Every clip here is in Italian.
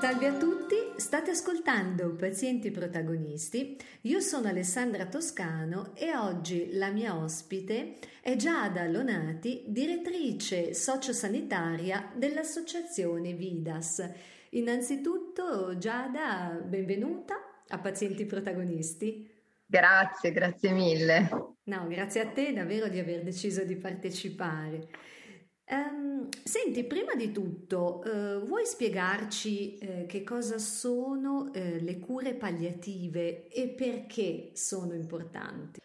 Salve a tutti, state ascoltando Pazienti Protagonisti. Io sono Alessandra Toscano e oggi la mia ospite è Giada Lonati, direttrice sociosanitaria dell'associazione Vidas. Innanzitutto, Giada, benvenuta a Pazienti Protagonisti. Grazie, grazie mille. No, grazie a te davvero di aver deciso di partecipare. Um, senti, prima di tutto, uh, vuoi spiegarci uh, che cosa sono uh, le cure palliative e perché sono importanti?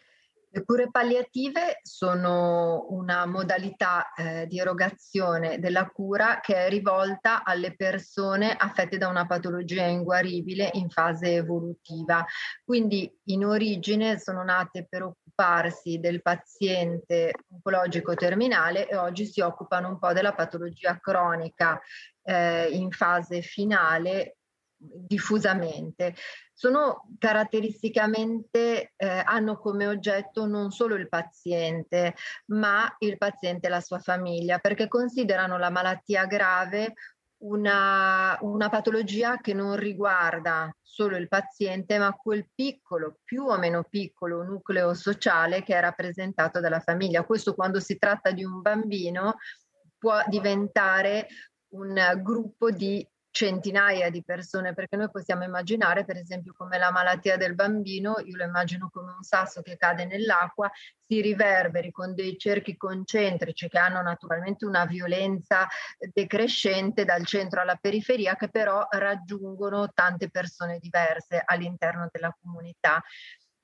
Le cure palliative sono una modalità eh, di erogazione della cura che è rivolta alle persone affette da una patologia inguaribile in fase evolutiva. Quindi in origine sono nate per occuparsi del paziente oncologico terminale e oggi si occupano un po' della patologia cronica eh, in fase finale diffusamente. Sono caratteristicamente, eh, hanno come oggetto non solo il paziente, ma il paziente e la sua famiglia, perché considerano la malattia grave una, una, patologia che non riguarda solo il paziente, ma quel piccolo, più o meno piccolo nucleo sociale che è rappresentato dalla famiglia. Questo quando si tratta di un bambino può diventare un gruppo di centinaia di persone, perché noi possiamo immaginare, per esempio, come la malattia del bambino, io lo immagino come un sasso che cade nell'acqua, si riverberi con dei cerchi concentrici che hanno naturalmente una violenza decrescente dal centro alla periferia, che però raggiungono tante persone diverse all'interno della comunità.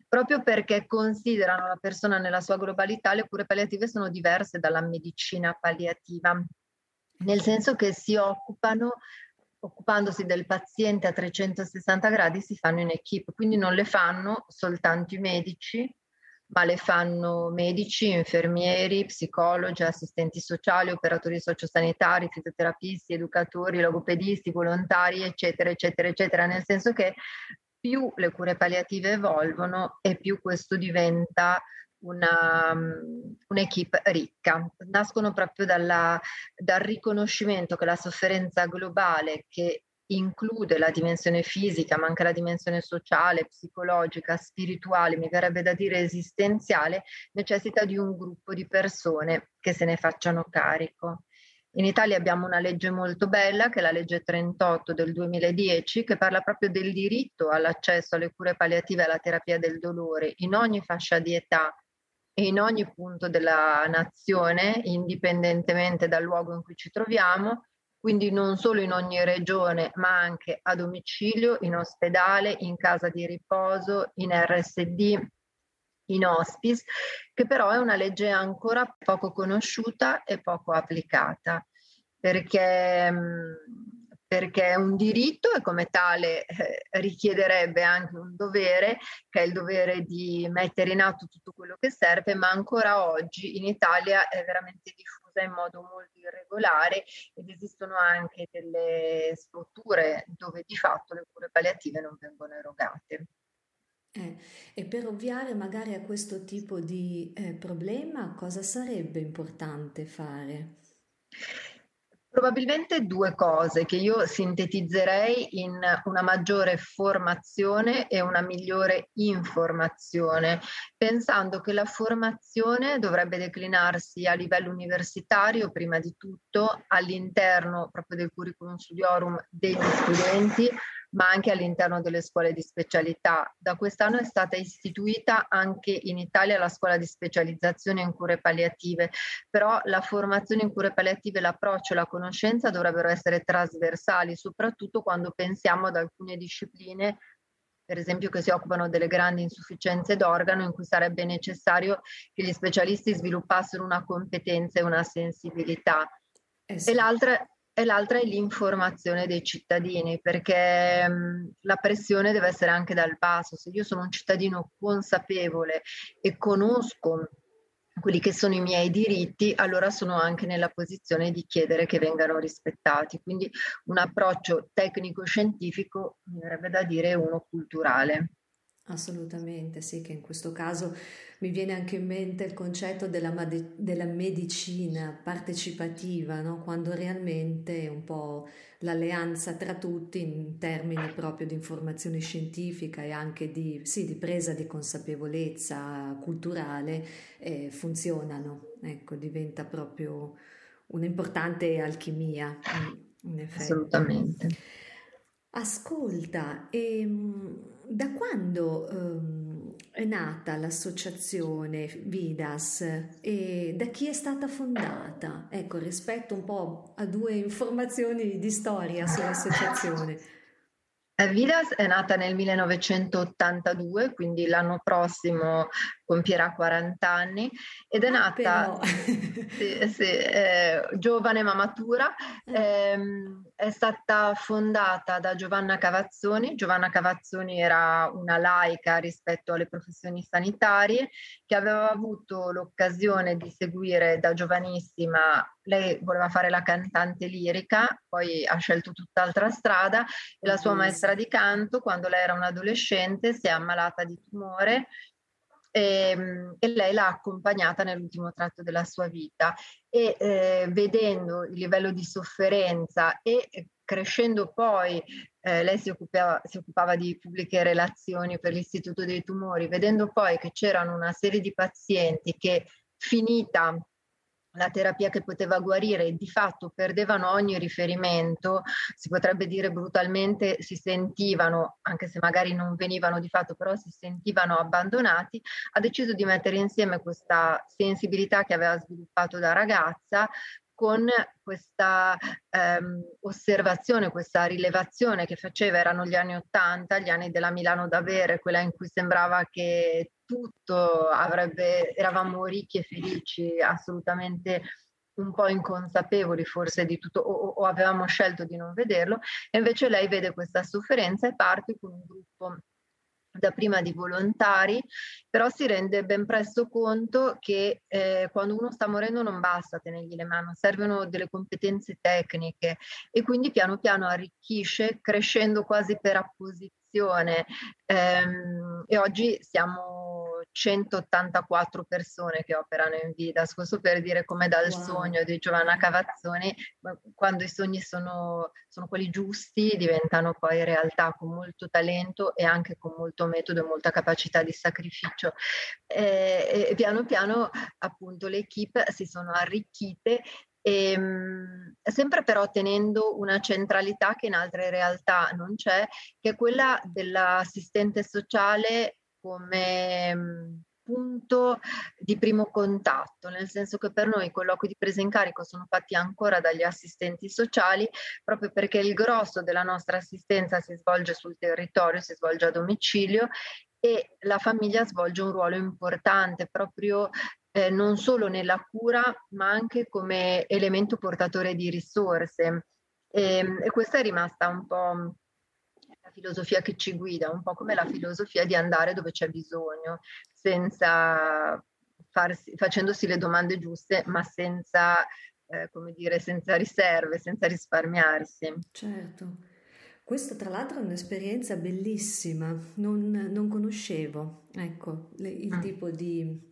Proprio perché considerano la persona nella sua globalità, le cure palliative sono diverse dalla medicina palliativa, nel senso che si occupano occupandosi del paziente a 360 gradi si fanno in equip, quindi non le fanno soltanto i medici, ma le fanno medici, infermieri, psicologi, assistenti sociali, operatori sociosanitari, fisioterapisti, educatori, logopedisti, volontari, eccetera, eccetera, eccetera, nel senso che più le cure palliative evolvono e più questo diventa una, un'equipe ricca. Nascono proprio dalla, dal riconoscimento che la sofferenza globale, che include la dimensione fisica, ma anche la dimensione sociale, psicologica, spirituale, mi verrebbe da dire esistenziale, necessita di un gruppo di persone che se ne facciano carico. In Italia abbiamo una legge molto bella, che è la legge 38 del 2010, che parla proprio del diritto all'accesso alle cure palliative e alla terapia del dolore in ogni fascia di età in ogni punto della nazione, indipendentemente dal luogo in cui ci troviamo, quindi non solo in ogni regione, ma anche a domicilio, in ospedale, in casa di riposo, in RSD, in hospice, che però è una legge ancora poco conosciuta e poco applicata, perché perché è un diritto e come tale eh, richiederebbe anche un dovere, che è il dovere di mettere in atto tutto quello che serve, ma ancora oggi in Italia è veramente diffusa in modo molto irregolare ed esistono anche delle strutture dove di fatto le cure palliative non vengono erogate. Eh, e per ovviare magari a questo tipo di eh, problema, cosa sarebbe importante fare? Probabilmente due cose che io sintetizzerei in una maggiore formazione e una migliore informazione, pensando che la formazione dovrebbe declinarsi a livello universitario prima di tutto all'interno proprio del curriculum studiorum degli studenti, ma anche all'interno delle scuole di specialità. Da quest'anno è stata istituita anche in Italia la scuola di specializzazione in cure palliative, però la formazione in cure palliative, l'approccio e la conoscenza dovrebbero essere trasversali, soprattutto quando pensiamo ad alcune discipline per esempio che si occupano delle grandi insufficienze d'organo in cui sarebbe necessario che gli specialisti sviluppassero una competenza e una sensibilità. Sì. E l'altra e l'altra è l'informazione dei cittadini, perché mh, la pressione deve essere anche dal basso. Se io sono un cittadino consapevole e conosco quelli che sono i miei diritti, allora sono anche nella posizione di chiedere che vengano rispettati. Quindi un approccio tecnico-scientifico mi verrebbe da dire uno culturale. Assolutamente, sì, che in questo caso mi viene anche in mente il concetto della, della medicina partecipativa, no? quando realmente è un po' l'alleanza tra tutti in termini proprio di informazione scientifica e anche di, sì, di presa di consapevolezza culturale eh, funzionano, ecco, diventa proprio un'importante alchimia. In effetti. Assolutamente. Ascolta, ehm, da quando ehm, è nata l'associazione Vidas e da chi è stata fondata? Ecco, rispetto un po' a due informazioni di storia sull'associazione. Eh, Vidas è nata nel 1982, quindi l'anno prossimo compierà 40 anni ed è ah, nata sì, sì, eh, giovane ma matura, eh, è stata fondata da Giovanna Cavazzoni. Giovanna Cavazzoni era una laica rispetto alle professioni sanitarie che aveva avuto l'occasione di seguire da giovanissima, lei voleva fare la cantante lirica, poi ha scelto tutt'altra strada e la sua maestra di canto quando lei era un'adolescente si è ammalata di tumore e, ehm, e, lei l'ha accompagnata nell'ultimo tratto della sua vita. E eh, vedendo il livello di sofferenza e eh, crescendo poi, eh, lei si occupava, si occupava di pubbliche relazioni per l'Istituto dei Tumori, vedendo poi che c'erano una serie di pazienti che finita la terapia che poteva guarire e di fatto perdevano ogni riferimento, si potrebbe dire brutalmente si sentivano, anche se magari non venivano di fatto, però si sentivano abbandonati, ha deciso di mettere insieme questa sensibilità che aveva sviluppato da ragazza con questa ehm, osservazione, questa rilevazione che faceva, erano gli anni Ottanta, gli anni della Milano da bere, quella in cui sembrava che tutto avrebbe, eravamo ricchi e felici, assolutamente un po' inconsapevoli forse di tutto o, o avevamo scelto di non vederlo e invece lei vede questa sofferenza e parte con un gruppo da prima di volontari, però si rende ben presto conto che eh, quando uno sta morendo non basta tenergli le mani, servono delle competenze tecniche e quindi piano piano arricchisce crescendo quasi per apposizione. Ehm, e oggi siamo 184 persone che operano in Vidas, questo per dire come dal wow. sogno di Giovanna Cavazzoni, quando i sogni sono, sono quelli giusti diventano poi realtà con molto talento e anche con molto metodo e molta capacità di sacrificio. E, e piano piano appunto le equip si sono arricchite e, ehm, sempre però tenendo una centralità che in altre realtà non c'è, che è quella dell'assistente sociale come mm, punto di primo contatto, nel senso che per noi i colloqui di presa in carico sono fatti ancora dagli assistenti sociali, proprio perché il grosso della nostra assistenza si svolge sul territorio, si svolge a domicilio e la famiglia svolge un ruolo importante proprio eh, non solo nella cura, ma anche come elemento portatore di risorse. E, ehm, e questa è rimasta un po' filosofia che ci guida, un po' come la filosofia di andare dove c'è bisogno, senza farsi, facendosi le domande giuste, ma senza, eh, come dire, senza riserve, senza risparmiarsi. Certo. Questa tra l'altro è un'esperienza bellissima, non, non conoscevo ecco, le, il mm. tipo di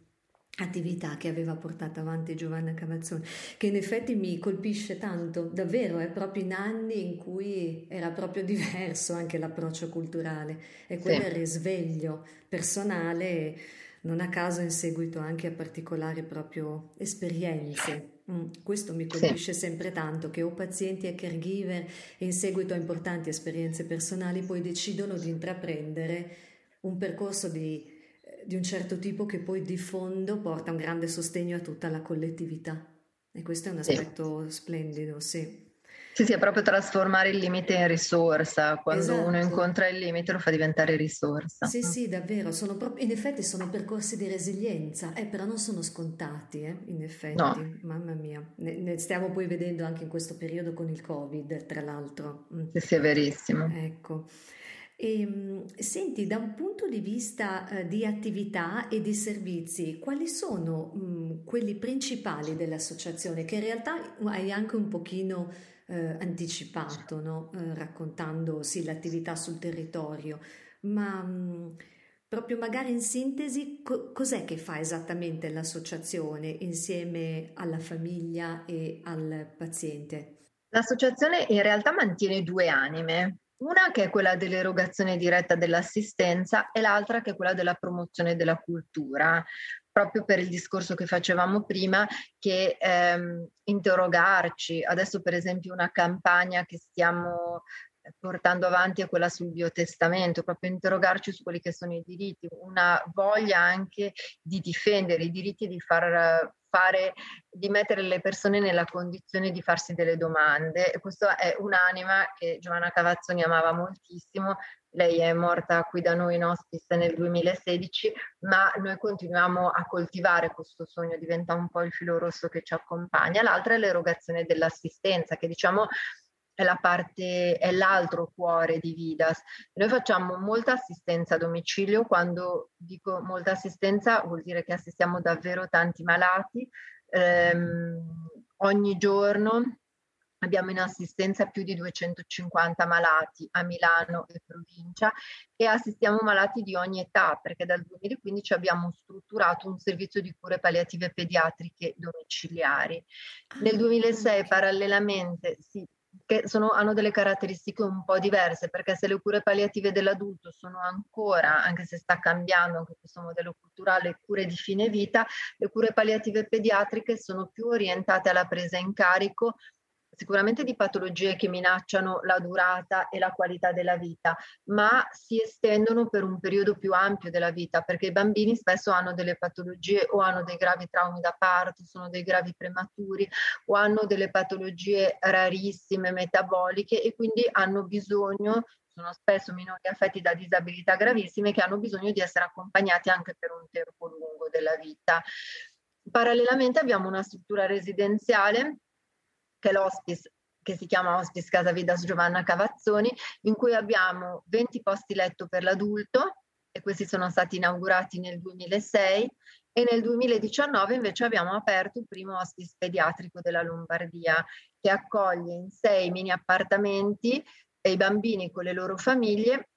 attività che aveva portato avanti Giovanna Cavazzoni, che in effetti mi colpisce tanto, davvero, è proprio in anni in cui era proprio diverso anche l'approccio culturale e quello sì. risveglio personale, non a caso in seguito anche a particolari proprio esperienze. Mm, questo mi colpisce sì. sempre tanto, che o pazienti e caregiver in seguito a importanti esperienze personali poi decidono di intraprendere un percorso di di un certo tipo che poi di fondo porta un grande sostegno a tutta la collettività. E questo è un aspetto sì. splendido, sì. Sì, sì, è proprio trasformare il limite in risorsa. Quando esatto. uno incontra il limite lo fa diventare risorsa. Sì, sì, davvero. Sono proprio, in effetti sono percorsi di resilienza, eh, però non sono scontati, eh, in effetti. No. Mamma mia. Ne, ne, stiamo poi vedendo anche in questo periodo con il Covid, tra l'altro. Mm. Sì, sì, è verissimo. Ecco. E, ehm, senti, da un punto di vista eh, di attività e di servizi, quali sono mh, quelli principali dell'associazione che in realtà hai anche un pochino eh, anticipato, no? eh, raccontando sì, l'attività sul territorio, ma mh, proprio magari in sintesi, co- cos'è che fa esattamente l'associazione insieme alla famiglia e al paziente? L'associazione in realtà mantiene due anime. Una che è quella dell'erogazione diretta dell'assistenza e l'altra che è quella della promozione della cultura proprio per il discorso che facevamo prima, che ehm, interrogarci. Adesso, per esempio, una campagna che stiamo portando avanti è quella sul biotestamento, proprio interrogarci su quelli che sono i diritti, una voglia anche di difendere i diritti, di far fare, di mettere le persone nella condizione di farsi delle domande. Questa è un'anima che Giovanna Cavazzoni amava moltissimo. Lei è morta qui da noi in hospice nel 2016, ma noi continuiamo a coltivare questo sogno, diventa un po' il filo rosso che ci accompagna. L'altra è l'erogazione dell'assistenza, che diciamo è la parte, è l'altro cuore di Vidas. Noi facciamo molta assistenza a domicilio, quando dico molta assistenza vuol dire che assistiamo davvero tanti malati. Ehm, ogni giorno abbiamo in assistenza più di 250 malati a Milano e provincia e assistiamo malati di ogni età perché dal 2015 abbiamo strutturato un servizio di cure palliative pediatriche domiciliari. Nel 2006 ah, parallelamente si che sono, hanno delle caratteristiche un po' diverse, perché se le cure palliative dell'adulto sono ancora, anche se sta cambiando anche questo modello culturale, cure di fine vita, le cure palliative pediatriche sono più orientate alla presa in carico sicuramente di patologie che minacciano la durata e la qualità della vita, ma si estendono per un periodo più ampio della vita, perché i bambini spesso hanno delle patologie o hanno dei gravi traumi da parto, sono dei gravi prematuri o hanno delle patologie rarissime metaboliche e quindi hanno bisogno sono spesso minori affetti da disabilità gravissime che hanno bisogno di essere accompagnati anche per un tempo lungo della vita. Parallelamente abbiamo una struttura residenziale che è l'hospice che si chiama Hospice Casa Vidas Giovanna Cavazzoni, in cui abbiamo 20 posti letto per l'adulto e questi sono stati inaugurati nel 2006 e nel 2019 invece abbiamo aperto il primo hospice pediatrico della Lombardia che accoglie in sei mini appartamenti i bambini con le loro famiglie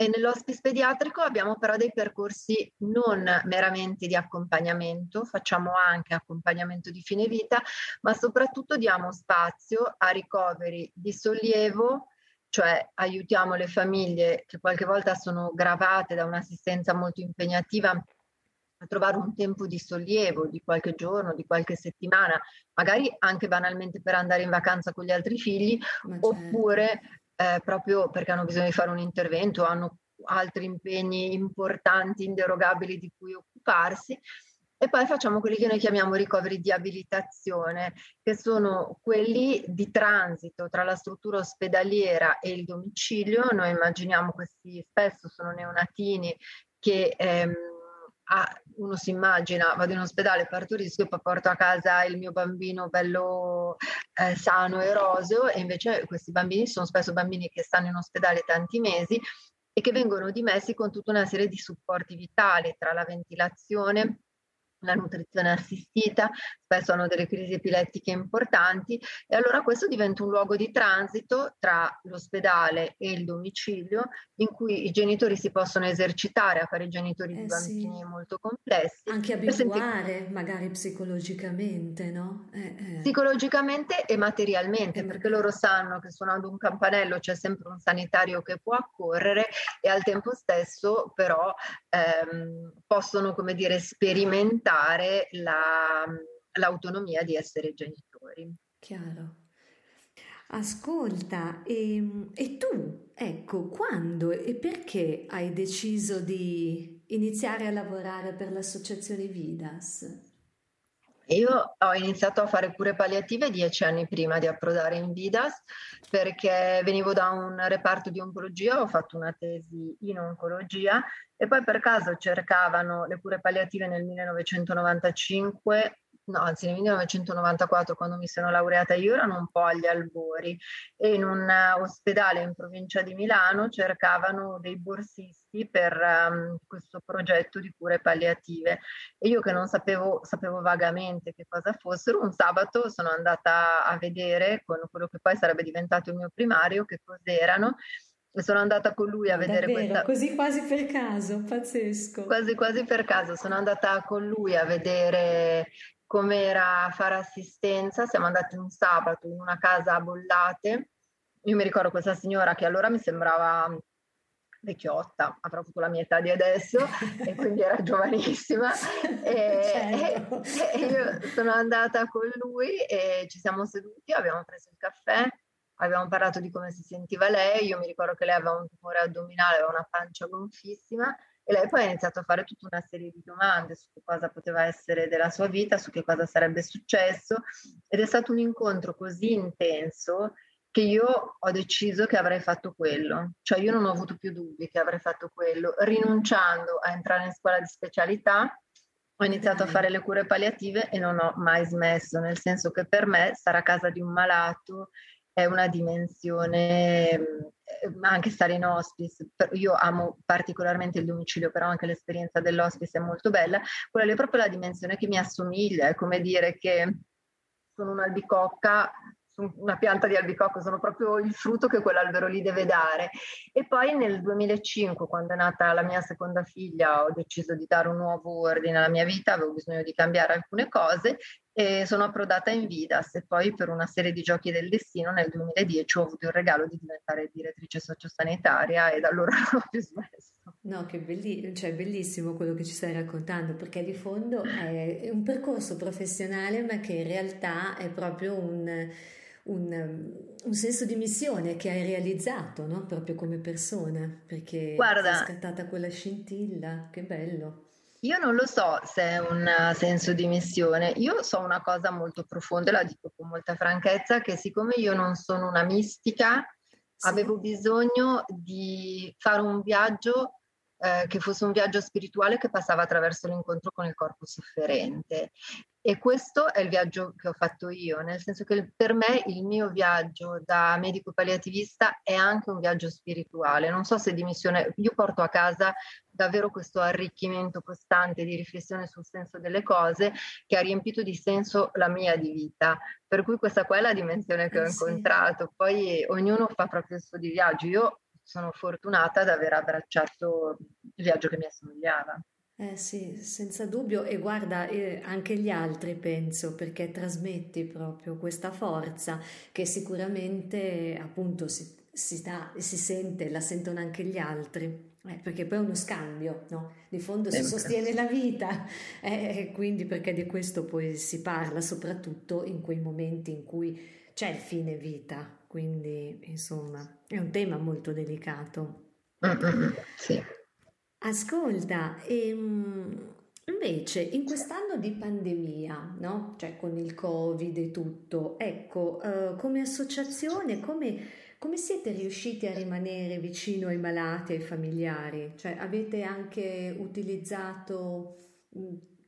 e nell'hospice pediatrico abbiamo però dei percorsi non meramente di accompagnamento, facciamo anche accompagnamento di fine vita, ma soprattutto diamo spazio a ricoveri di sollievo, cioè aiutiamo le famiglie che qualche volta sono gravate da un'assistenza molto impegnativa a trovare un tempo di sollievo di qualche giorno, di qualche settimana, magari anche banalmente per andare in vacanza con gli altri figli, certo. oppure eh, proprio perché hanno bisogno di fare un intervento, hanno altri impegni importanti, inderogabili di cui occuparsi. E poi facciamo quelli che noi chiamiamo ricoveri di abilitazione, che sono quelli di transito tra la struttura ospedaliera e il domicilio. Noi immaginiamo questi, spesso sono neonatini che ehm, ah, uno si immagina, vado in ospedale, partorisco e poi porto a casa il mio bambino bello eh, sano e roseo e invece questi bambini sono spesso bambini che stanno in ospedale tanti mesi e che vengono dimessi con tutta una serie di supporti vitali tra la ventilazione, la nutrizione assistita, spesso hanno delle crisi epilettiche importanti e allora questo diventa un luogo di transito tra l'ospedale e il domicilio in cui i genitori si possono esercitare a fare i genitori eh di bambini sì. molto complessi. Anche abituare sentire... magari psicologicamente, no? Eh, eh. Psicologicamente e materialmente, perché loro sanno che suonando un campanello c'è sempre un sanitario che può accorrere e al tempo stesso però ehm, possono, come dire, sperimentare la l'autonomia di essere genitori. Chiaro. Ascolta, e, ehm, e, tu, ecco, quando e perché hai deciso di iniziare a lavorare per l'associazione Vidas? Io ho iniziato a fare cure palliative dieci anni prima di approdare in Vidas perché venivo da un reparto di oncologia, ho fatto una tesi in oncologia e poi per caso cercavano le cure palliative nel 1995 no, anzi nel 1994 quando mi sono laureata io erano un po' agli albori. E in un uh, ospedale in provincia di Milano cercavano dei borsisti per um, questo progetto di cure palliative. E io che non sapevo, sapevo vagamente che cosa fossero, un sabato sono andata a vedere con quello che poi sarebbe diventato il mio primario che cos'erano sono andata con lui a vedere Davvero, questa... Così quasi per caso, pazzesco. Quasi quasi per caso, sono andata con lui a vedere com'era fare assistenza, siamo andati un sabato in una casa a Bollate, io mi ricordo questa signora che allora mi sembrava vecchiotta, avrà avuto la mia età di adesso e quindi era giovanissima e, certo. e, e, io sono andata con lui e ci siamo seduti, abbiamo preso il caffè, abbiamo parlato di come si sentiva lei, io mi ricordo che lei aveva un tumore addominale, aveva una pancia gonfissima e lei poi ha iniziato a fare tutta una serie di domande su che cosa poteva essere della sua vita, su che cosa sarebbe successo ed è stato un incontro così intenso che io ho deciso che avrei fatto quello, cioè io non ho avuto più dubbi che avrei fatto quello, rinunciando a entrare in scuola di specialità, ho iniziato a fare le cure palliative e non ho mai smesso, nel senso che per me stare a casa di un malato è una dimensione, mm, anche stare in hospice, io amo particolarmente il domicilio, però anche l'esperienza dell'hospice è molto bella, quella è proprio la dimensione che mi assomiglia, è come dire che sono un'albicocca una pianta di albicocco, sono proprio il frutto che quell'albero lì deve dare. E poi nel 2005, quando è nata la mia seconda figlia, ho deciso di dare un nuovo ordine alla mia vita, avevo bisogno di cambiare alcune cose e sono approdata in Vidas e poi per una serie di giochi del destino nel 2010 ho avuto il regalo di diventare direttrice sociosanitaria e da allora non ho più smesso. No, che belli- cioè, bellissimo quello che ci stai raccontando perché di fondo è un percorso professionale ma che in realtà è proprio un un, un, senso di missione che hai realizzato no? proprio come persona, perché Guarda, è scattata quella scintilla, che bello. Io non lo so se è un senso di missione, io so una cosa molto profonda, la dico con molta franchezza, che siccome io non sono una mistica, sì. avevo bisogno di fare un viaggio eh, che fosse un viaggio spirituale che passava attraverso l'incontro con il corpo sofferente. E questo è il viaggio che ho fatto io, nel senso che per me il mio viaggio da medico palliativista è anche un viaggio spirituale. Non so se di missione, io porto a casa davvero questo arricchimento costante di riflessione sul senso delle cose che ha riempito di senso la mia di vita. Per cui questa qua è la dimensione che ho eh incontrato. Poi ognuno fa proprio il suo di viaggio. Io sono fortunata ad aver abbracciato il viaggio che mi assomigliava. Eh sì, senza dubbio, e guarda, eh, anche gli altri penso, perché trasmetti proprio questa forza che sicuramente appunto si, si, dà, si sente, la sentono anche gli altri. Eh, perché poi è uno scambio, no? Di fondo si sostiene la vita, eh, quindi perché di questo poi si parla, soprattutto in quei momenti in cui c'è il fine vita, quindi insomma è un tema molto delicato. Mm-hmm, sì. Ascolta, ehm, invece in quest'anno di pandemia, no? Cioè con il Covid e tutto, ecco, eh, come associazione, come, come siete riusciti a rimanere vicino ai malati e ai familiari? Cioè avete anche utilizzato mh,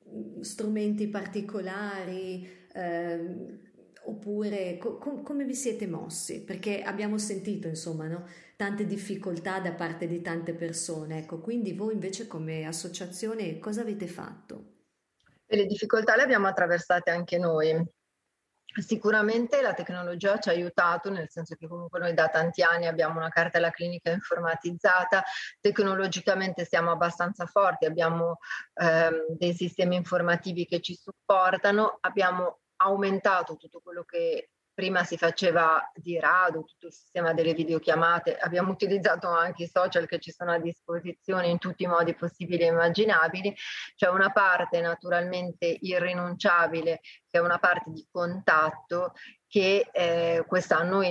mm, strumenti particolari? Eh, oppure co- come vi siete mossi? Perché abbiamo sentito, insomma, no? tante difficoltà da parte di tante persone. Ecco, quindi voi invece come associazione cosa avete fatto? E le difficoltà le abbiamo attraversate anche noi. Sicuramente la tecnologia ci ha aiutato, nel senso che comunque noi da tanti anni abbiamo una cartella clinica informatizzata, tecnologicamente siamo abbastanza forti, abbiamo ehm, dei sistemi informativi che ci supportano, abbiamo aumentato tutto quello che prima si faceva di rado, tutto il sistema delle videochiamate, abbiamo utilizzato anche i social che ci sono a disposizione in tutti i modi possibili e immaginabili. C'è una parte naturalmente irrinunciabile, che è una parte di contatto che eh, quest'anno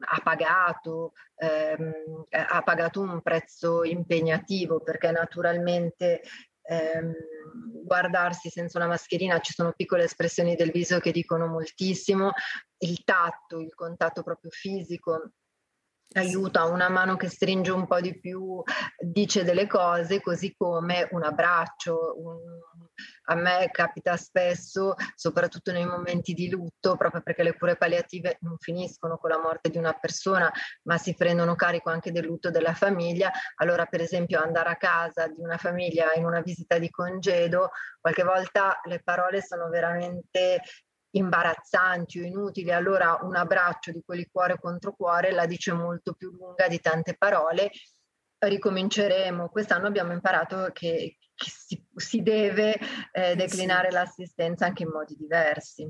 ha pagato, ehm, ha pagato un prezzo impegnativo perché naturalmente ehm, guardarsi senza una mascherina, ci sono piccole espressioni del viso che dicono moltissimo, il tatto, il contatto proprio fisico aiuta, una mano che stringe un po' di più dice delle cose, così come un abbraccio. Un... A me capita spesso, soprattutto nei momenti di lutto, proprio perché le cure palliative non finiscono con la morte di una persona, ma si prendono carico anche del lutto della famiglia. Allora, per esempio, andare a casa di una famiglia in una visita di congedo, qualche volta le parole sono veramente imbarazzanti o inutili, allora un abbraccio di quelli cuore contro cuore la dice molto più lunga di tante parole. Ricominceremo. Quest'anno abbiamo imparato che, che si, si, deve eh, declinare sì. l'assistenza anche in modi diversi.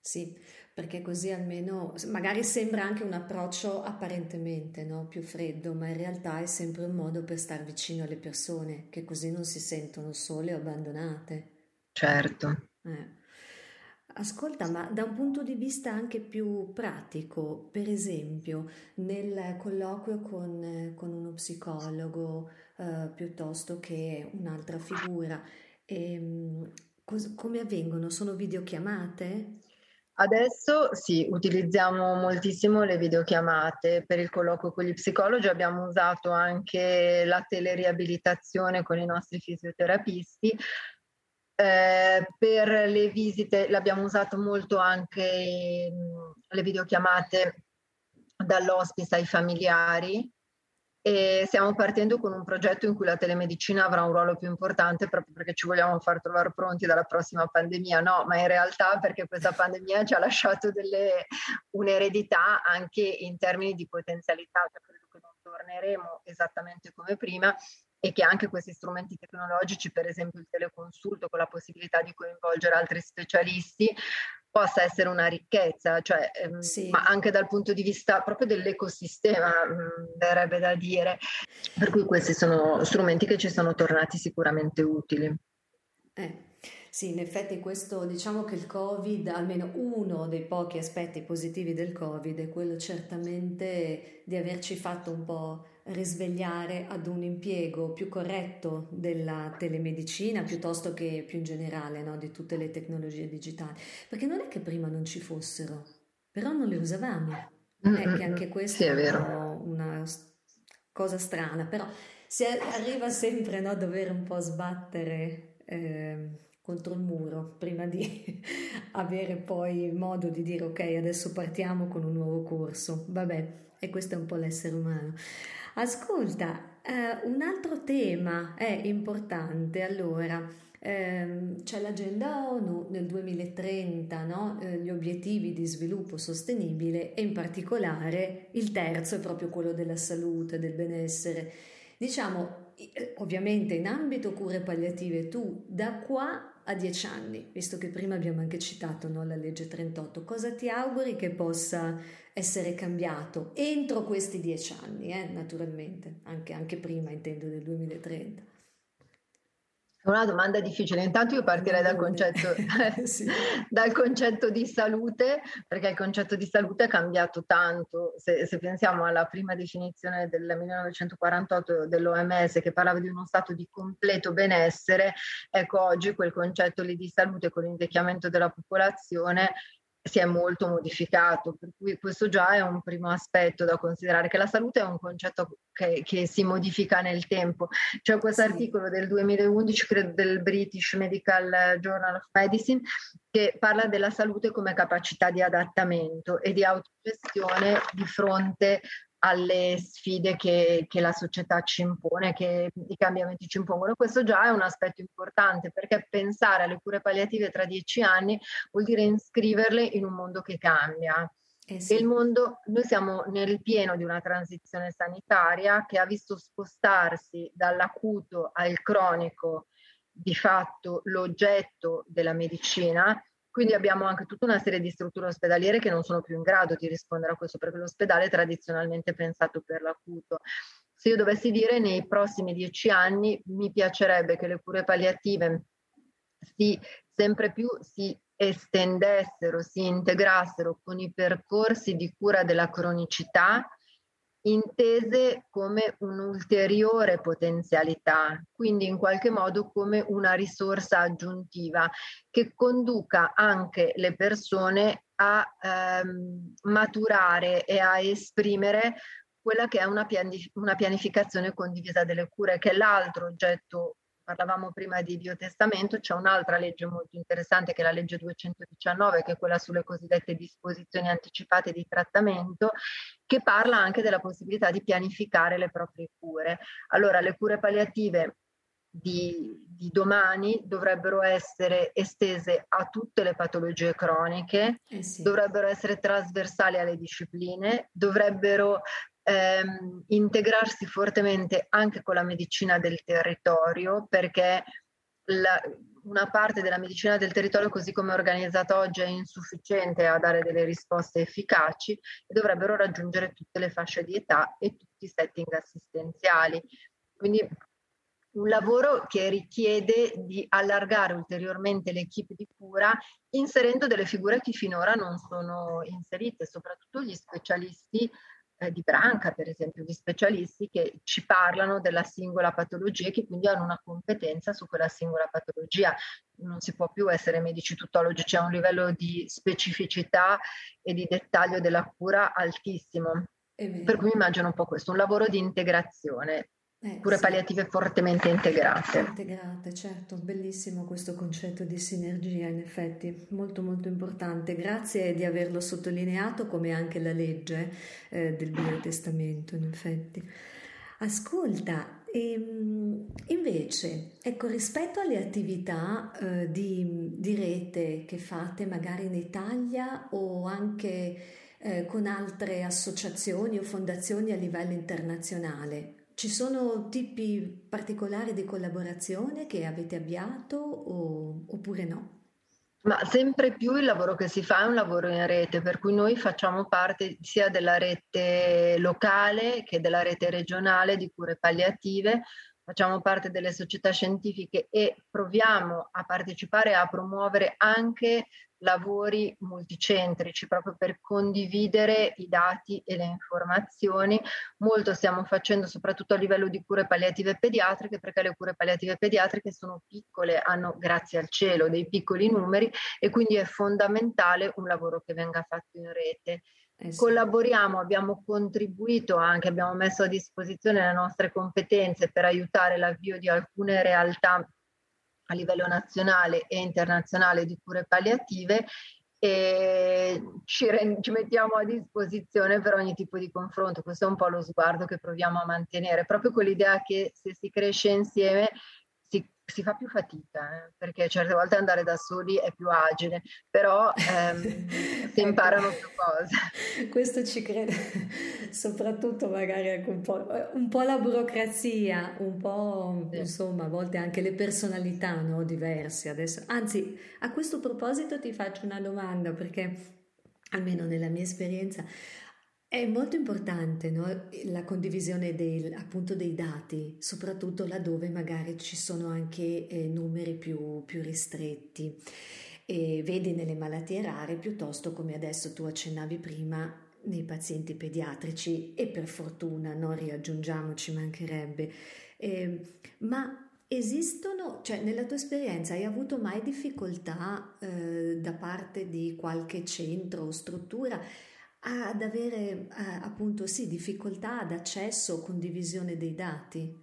Sì, perché così almeno magari sembra anche un approccio apparentemente no? più freddo, ma in realtà è sempre un modo per stare vicino alle persone, che così non si sentono sole o abbandonate. Certo. Eh. Ascolta, ma da un punto di vista anche più pratico, per esempio, nel colloquio con, con uno psicologo eh, piuttosto che un'altra figura, ehm, cos- come avvengono? Sono videochiamate? Adesso sì, utilizziamo moltissimo le videochiamate per il colloquio con gli psicologi, abbiamo usato anche la teleriabilitazione con i nostri fisioterapisti. Eh, per le visite l'abbiamo usato molto anche mh, le videochiamate dall'ospice ai familiari e stiamo partendo con un progetto in cui la telemedicina avrà un ruolo più importante proprio perché ci vogliamo far trovare pronti dalla prossima pandemia, no, ma in realtà perché questa pandemia ci ha lasciato delle, un'eredità anche in termini di potenzialità, credo che non torneremo esattamente come prima e che anche questi strumenti tecnologici, per esempio il teleconsulto con la possibilità di coinvolgere altri specialisti, possa essere una ricchezza, cioè, ehm, sì. ma anche dal punto di vista proprio dell'ecosistema, mh, mm, verrebbe da dire. Per cui questi sono strumenti che ci sono tornati sicuramente utili. Eh. Sì, in effetti questo diciamo che il Covid, almeno uno dei pochi aspetti positivi del Covid è quello certamente di averci fatto un po' risvegliare ad un impiego più corretto della telemedicina piuttosto che più in generale no, di tutte le tecnologie digitali. Perché non è che prima non ci fossero, però non le usavamo. Mm-hmm. È che anche questo sì, è, è una cosa strana, però si arriva sempre no, a dover un po' sbattere. Eh, contro il muro prima di avere poi modo di dire ok adesso partiamo con un nuovo corso vabbè e questo è un po' l'essere umano. Ascolta eh, un altro tema è importante. Allora ehm, c'è l'agenda ONU nel 2030 no? eh, gli obiettivi di sviluppo sostenibile e in particolare il terzo è proprio quello della salute del benessere. Diciamo eh, ovviamente in ambito cure palliative tu da qua a dieci anni, visto che prima abbiamo anche citato no, la legge 38, cosa ti auguri che possa essere cambiato entro questi dieci anni, eh, naturalmente, anche, anche prima intendo del 2030? Una domanda difficile. Intanto io partirei dal concetto, sì. dal concetto, di salute, perché il concetto di salute è cambiato tanto. Se, se, pensiamo alla prima definizione del 1948 dell'OMS che parlava di uno stato di completo benessere, ecco oggi quel concetto lì di salute con l'invecchiamento della popolazione si è molto modificato, per cui questo già è un primo aspetto da considerare, che la salute è un concetto che, che si modifica nel tempo. C'è questo sì. articolo del 2011, credo del British Medical Journal of Medicine, che parla della salute come capacità di adattamento e di autogestione di fronte alle sfide che, che, la società ci impone, che i cambiamenti ci impongono. Questo già è un aspetto importante perché pensare alle cure palliative tra dieci anni vuol dire iscriverle in un mondo che cambia. Eh sì. il mondo, noi siamo nel pieno di una transizione sanitaria che ha visto spostarsi dall'acuto al cronico di fatto l'oggetto della medicina quindi abbiamo anche tutta una serie di strutture ospedaliere che non sono più in grado di rispondere a questo, perché l'ospedale è tradizionalmente pensato per l'acuto. Se io dovessi dire nei prossimi dieci anni mi piacerebbe che le cure palliative si, sempre più si estendessero, si integrassero con i percorsi di cura della cronicità intese come un'ulteriore potenzialità, quindi in qualche modo come una risorsa aggiuntiva che conduca anche le persone a ehm, maturare e a esprimere quella che è una, piani- una pianificazione condivisa delle cure, che è l'altro oggetto parlavamo prima di biotestamento, c'è un'altra legge molto interessante che è la legge 219, che è quella sulle cosiddette disposizioni anticipate di trattamento, che parla anche della possibilità di pianificare le proprie cure. Allora, le cure palliative di, di, domani dovrebbero essere estese a tutte le patologie croniche, eh sì. dovrebbero essere trasversali alle discipline, dovrebbero ehm, integrarsi fortemente anche con la medicina del territorio perché la, una parte della medicina del territorio così come è organizzata oggi è insufficiente a dare delle risposte efficaci e dovrebbero raggiungere tutte le fasce di età e tutti i setting assistenziali. Quindi un lavoro che richiede di allargare ulteriormente l'equipe di cura inserendo delle figure che finora non sono inserite, soprattutto gli specialisti eh, di branca, per esempio, di specialisti che ci parlano della singola patologia e che quindi hanno una competenza su quella singola patologia. Non si può più essere medici tutologi, c'è un livello di specificità e di dettaglio della cura altissimo. Per cui immagino un po' questo, un lavoro di integrazione eh, cure sì. palliative fortemente integrate. Integrate, certo, bellissimo questo concetto di sinergia, in effetti, molto molto importante. Grazie di averlo sottolineato come anche la legge eh, del biotestamento, in effetti. Ascolta, ehm, invece, ecco, rispetto alle attività eh, di, di, rete che fate magari in Italia o anche eh, con altre associazioni o fondazioni a livello internazionale, ci sono tipi particolari di collaborazione che avete avviato o, oppure no? Ma sempre più il lavoro che si fa è un lavoro in rete, per cui noi facciamo parte sia della rete locale che della rete regionale di cure palliative, facciamo parte delle società scientifiche e proviamo a partecipare e a promuovere anche lavori multicentrici proprio per condividere i dati e le informazioni. Molto stiamo facendo soprattutto a livello di cure palliative pediatriche perché le cure palliative pediatriche sono piccole, hanno grazie al cielo dei piccoli numeri e quindi è fondamentale un lavoro che venga fatto in rete. Eh. Collaboriamo, abbiamo contribuito anche, abbiamo messo a disposizione le nostre competenze per aiutare l'avvio di alcune realtà a livello nazionale e internazionale di cure palliative e ci, ci, mettiamo a disposizione per ogni tipo di confronto. Questo è un po' lo sguardo che proviamo a mantenere, proprio con l'idea che se si cresce insieme si fa più fatica, eh, perché certe volte andare da soli è più agile, però ehm, si ecco. imparano più cose. Questo ci credo, soprattutto magari anche un po', un po la burocrazia, un po' sì. insomma a volte anche le personalità no, diverse. Adesso. Anzi, a questo proposito ti faccio una domanda, perché almeno nella mia esperienza è molto importante no? la condivisione dei, appunto dei dati, soprattutto laddove magari ci sono anche eh, numeri più, più ristretti. E vedi nelle malattie rare piuttosto come adesso tu accennavi prima nei pazienti pediatrici e per fortuna non riaggiungiamo, ci mancherebbe. Eh, ma esistono, cioè nella tua esperienza hai avuto mai difficoltà eh, da parte di qualche centro o struttura? Ad avere eh, appunto sì, difficoltà ad accesso o condivisione dei dati?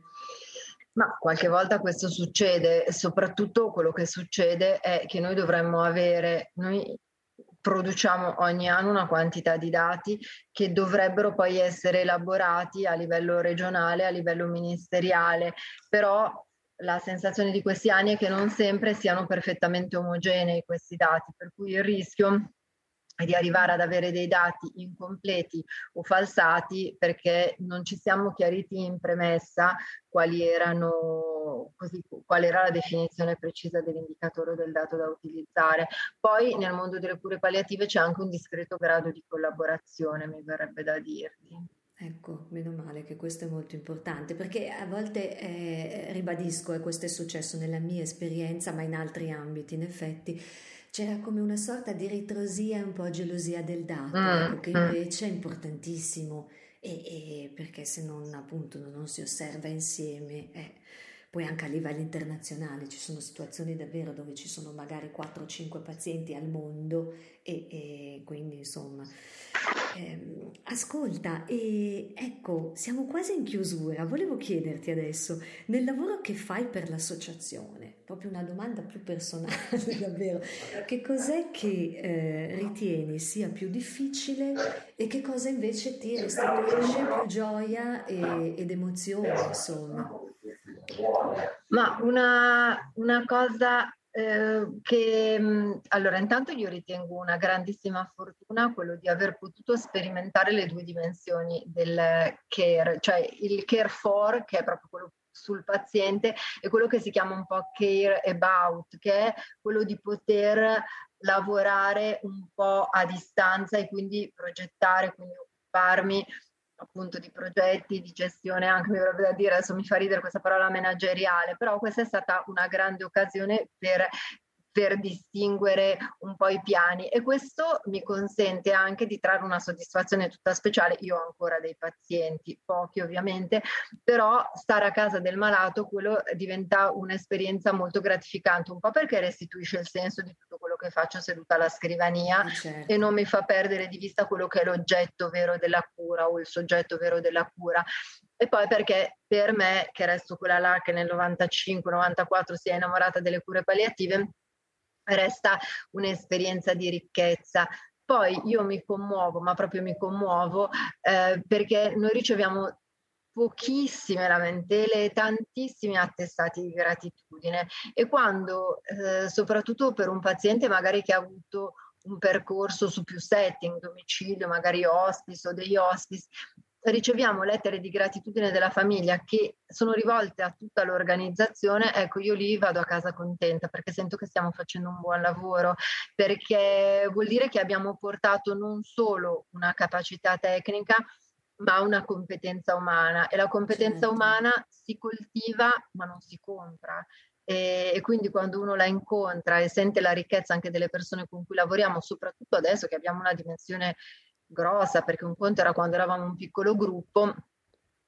Ma qualche volta questo succede, soprattutto quello che succede è che noi dovremmo avere, noi produciamo ogni anno una quantità di dati che dovrebbero poi essere elaborati a livello regionale, a livello ministeriale, però la sensazione di questi anni è che non sempre siano perfettamente omogenei questi dati, per cui il rischio di arrivare ad avere dei dati incompleti o falsati perché non ci siamo chiariti in premessa quali erano, così, qual era la definizione precisa dell'indicatore del dato da utilizzare. Poi nel mondo delle cure palliative c'è anche un discreto grado di collaborazione, mi verrebbe da dirvi. Ecco, meno male che questo è molto importante perché a volte eh, ribadisco, e questo è successo nella mia esperienza, ma in altri ambiti, in effetti c'era come una sorta di ritrosia e un po' gelosia del dato, mm, ecco, che mm. invece è importantissimo e, e, perché se non appunto non si osserva insieme, eh, poi anche a livello internazionale ci sono situazioni davvero dove ci sono magari 4 o 5 pazienti al mondo e, e quindi insomma eh, ascolta, e ecco, siamo quasi in chiusura. Volevo chiederti adesso, nel lavoro che fai per l'associazione, proprio una domanda più personale, davvero, che cos'è che eh, ritieni sia più difficile e che cosa invece ti restituisce più gioia e, ed emozione, insomma? Ma una, una cosa eh, che allora intanto io ritengo una grandissima fortuna quello di aver potuto sperimentare le due dimensioni del care, cioè il care for che è proprio quello sul paziente e quello che si chiama un po' care about, che è quello di poter lavorare un po' a distanza e quindi progettare, quindi occuparmi appunto di progetti, di gestione, anche mi verrebbe da dire, adesso mi fa ridere questa parola manageriale, però questa è stata una grande occasione per per distinguere un po' i piani e questo mi consente anche di trarre una soddisfazione tutta speciale. Io ho ancora dei pazienti, pochi ovviamente, però stare a casa del malato quello diventa un'esperienza molto gratificante, un po' perché restituisce il senso di tutto quello che faccio seduta alla scrivania eh, certo. e non mi fa perdere di vista quello che è l'oggetto vero della cura o il soggetto vero della cura. E poi perché per me, che resto quella là che nel 95-94 si è innamorata delle cure palliative, resta un'esperienza di ricchezza. Poi io mi commuovo, ma proprio mi commuovo eh, perché noi riceviamo pochissime lamentele e tantissimi attestati di gratitudine e quando eh, soprattutto per un paziente magari che ha avuto un percorso su più setting, domicilio, magari hospice o degli hospice, riceviamo lettere di gratitudine della famiglia che sono rivolte a tutta l'organizzazione, ecco io lì vado a casa contenta perché sento che stiamo facendo un buon lavoro, perché vuol dire che abbiamo portato non solo una capacità tecnica, ma una competenza umana e la competenza certo. umana si coltiva ma non si compra. E, e quindi quando uno la incontra e sente la ricchezza anche delle persone con cui lavoriamo, soprattutto adesso che abbiamo una dimensione grossa, perché un conto era quando eravamo un piccolo gruppo,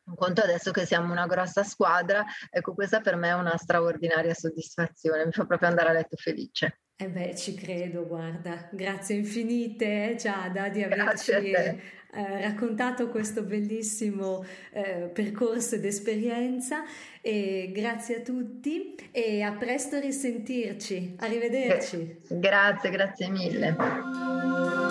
un conto adesso che siamo una grossa squadra, ecco questa per me è una straordinaria soddisfazione, mi fa proprio andare a letto felice. Eh beh, ci credo, guarda, grazie infinite eh, Giada di averci eh, raccontato questo bellissimo eh, percorso ed esperienza e grazie a tutti e a presto a risentirci, arrivederci. Grazie, grazie mille.